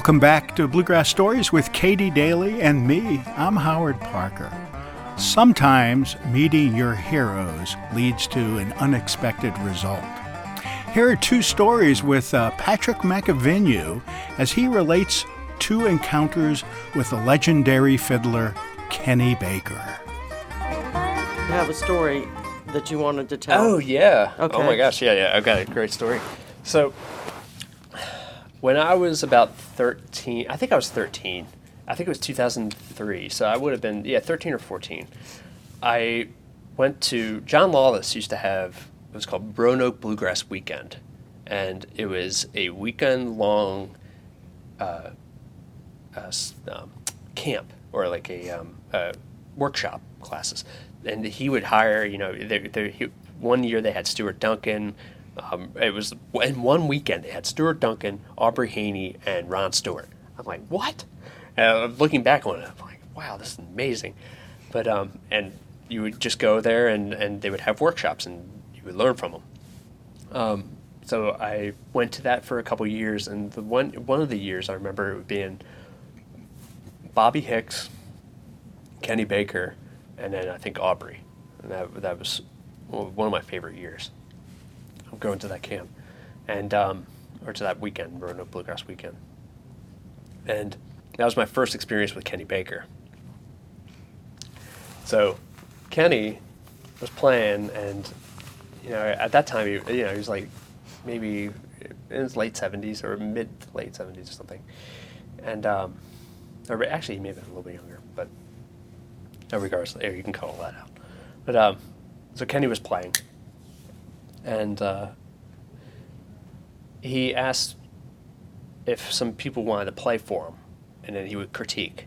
Welcome back to Bluegrass Stories with Katy Daley and me. I'm Howard Parker. Sometimes meeting your heroes leads to an unexpected result. Here are two stories with uh, Patrick McAvinue as he relates two encounters with the legendary fiddler Kenny Baker. You have a story that you wanted to tell. Oh yeah. Okay. Oh my gosh, yeah, yeah. I've got a great story. So when I was about 13, I think I was 13. I think it was 2003. So I would have been yeah, 13 or 14. I went to John Lawless used to have it was called Roanoke Bluegrass Weekend, and it was a weekend long uh, uh, um, camp or like a um, uh, workshop classes. And he would hire, you know, they, they, he, one year they had Stuart Duncan. Um, it was in one weekend they had Stuart Duncan, Aubrey Haynie, and Ron Stewart. I'm like, what? Uh, looking back on it, I'm like, wow, this is amazing. But um, and you would just go there and, and they would have workshops and you would learn from them. Um, so I went to that for a couple years, and the one one of the years I remember it being Bobby Hicks, Kenny Baker, and then I think Aubrey, and that that was one of my favorite years. Of going to that camp, and um, or to that weekend, Roanoke Bluegrass weekend, and that was my first experience with Kenny Baker. So, Kenny was playing, and you know, at that time, he, you know, he was like maybe in his late seventies or mid late seventies or something, and um, or actually he may have been a little bit younger, but regardless, you can cut all that out. But um, so Kenny was playing, and uh, he asked if some people wanted to play for him, and then he would critique.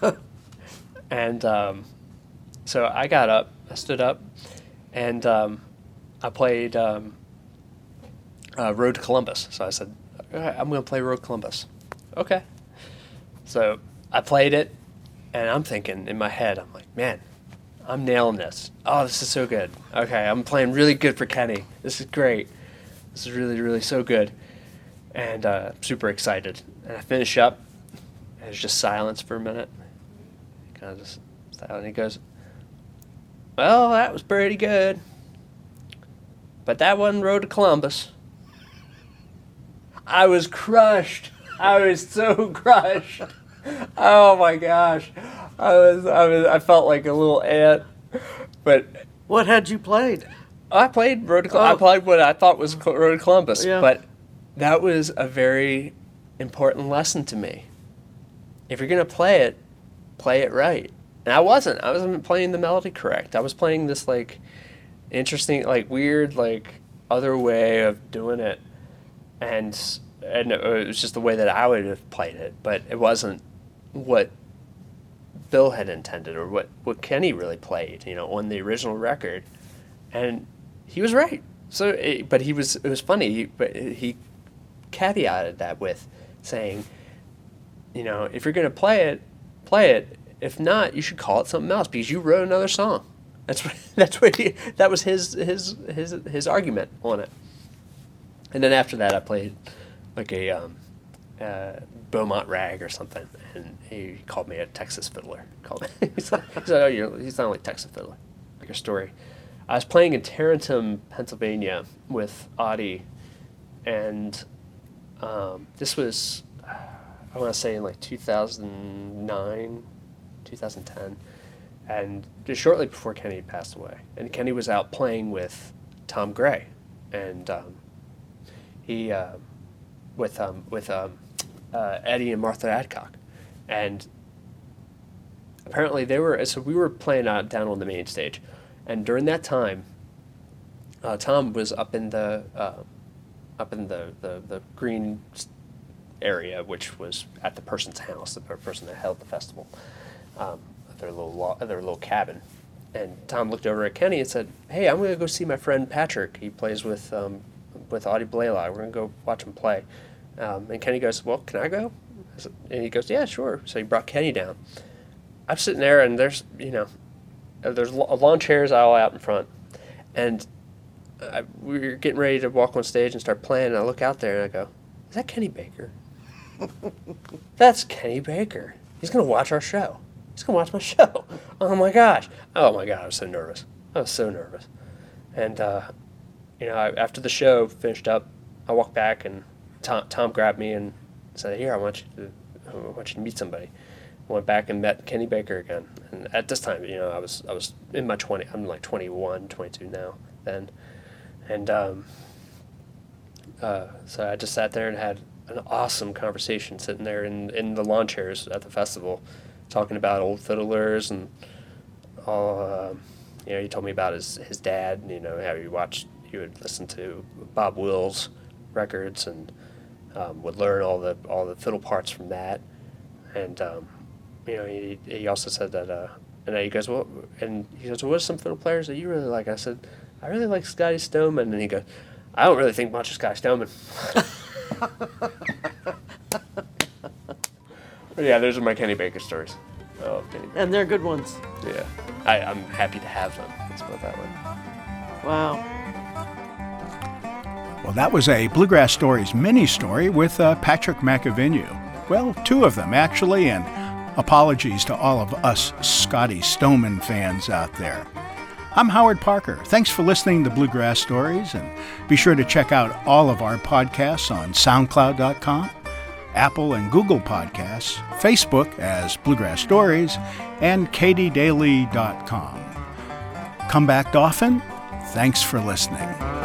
and um, so I got up, I stood up, and um, I played um, uh, Road to Columbus. So I said, All right, I'm going to play Road to Columbus. Okay. So I played it, and I'm thinking in my head, I'm like, man, I'm nailing this. Oh, this is so good. Okay, I'm playing really good for Kenny. This is great. This is really, really so good. And uh, super excited. And I finish up, and there's just silence for a minute. Kind of just silent. He goes, well, that was pretty good. But that wasn't Road to Columbus. I was crushed. I was so crushed. Oh my gosh. I was I was I felt like a little ant. But What had you played? I played Road to Col- I Oh. played what I thought was Col- Road to Columbus, Yeah. but that was a very important lesson to me. If you're gonna play it, play it right. And I wasn't. I wasn't playing the melody correct. I was playing this like interesting, like weird, like other way of doing it, and and it was just the way that I would have played it, but it wasn't what Bill had intended or what what Kenny really played, you know, on the original record, and he was right. So, it, but he was it was funny. He, but he caveated that with saying, you know, if you're gonna play it, play it. If not, you should call it something else because you wrote another song. That's what that's what he that was his his his his argument on it. And then after that, I played like a um, uh, Beaumont rag or something, and he called me a Texas fiddler. Called me. he said, he said, "Oh, you're, you sound like Texas fiddler." Like a story. I was playing in Tarentum, Pennsylvania, with Audie, and um, this was I want to say in like 2009, 2010, and just shortly before Kenny passed away. And Kenny was out playing with Tom Gray, and um, he uh, with um, with um, uh, Eddie and Martha Adcock, and apparently they were so we were playing out down on the main stage, and during that time, uh, Tom was up in the uh, up in the, the, the green area, which was at the person's house, the person that held the festival, um, their little lo- their little cabin. And Tom looked over at Kenny and said, "Hey, I'm gonna go see my friend Patrick. He plays with um, with Audie Blaylock. We're gonna go watch him play." Um, and Kenny goes, "Well, can I go?" And he goes, "Yeah, sure." So he brought Kenny down. I'm sitting there, and there's you know, uh, there's lo- lawn chairs all out in front, and I, we were getting ready to walk on stage and start playing. And I look out there and I go, "Is that Kenny Baker?" That's Kenny Baker. He's gonna watch our show. He's gonna watch my show. Oh my gosh. Oh my god, I was so nervous. I was so nervous. And uh, you know, I, after the show finished up, I walked back and Tom, Tom grabbed me and said, "Here, I want you to, I want you to meet somebody." Went back and met Kenny Baker again. And at this time, you know, I was I was in my 20. I'm like 21, 22 now. Then, and um, uh, so I just sat there and had an awesome conversation sitting there in, in the lawn chairs at the festival, talking about old fiddlers and all. Uh, you know, he told me about his his dad. You know how he watched, he would listen to Bob Wills records and um, would learn all the all the fiddle parts from that. And um, you know, he he also said that. Uh, and he goes, well, and he goes, well, what are some fiddle players that you really like? I said, I really like Scotty Stoneman. And he goes, I don't really think much of Scotty Stoneman. Yeah, those are my Kenny Baker stories. Oh, Kenny Baker. And they're good ones. Yeah, I, I'm happy to have them. Let's put it that way. Wow. Well, that was a Bluegrass Stories mini story with uh, Patrick McAvinue. Well, two of them, actually, and apologies to all of us Scotty Stoneman fans out there. I'm Howard Parker. Thanks for listening to Bluegrass Stories, and be sure to check out all of our podcasts on SoundCloud.com, Apple and Google Podcasts, Facebook as Bluegrass Stories, and katydaley.com. Come back often. Thanks for listening.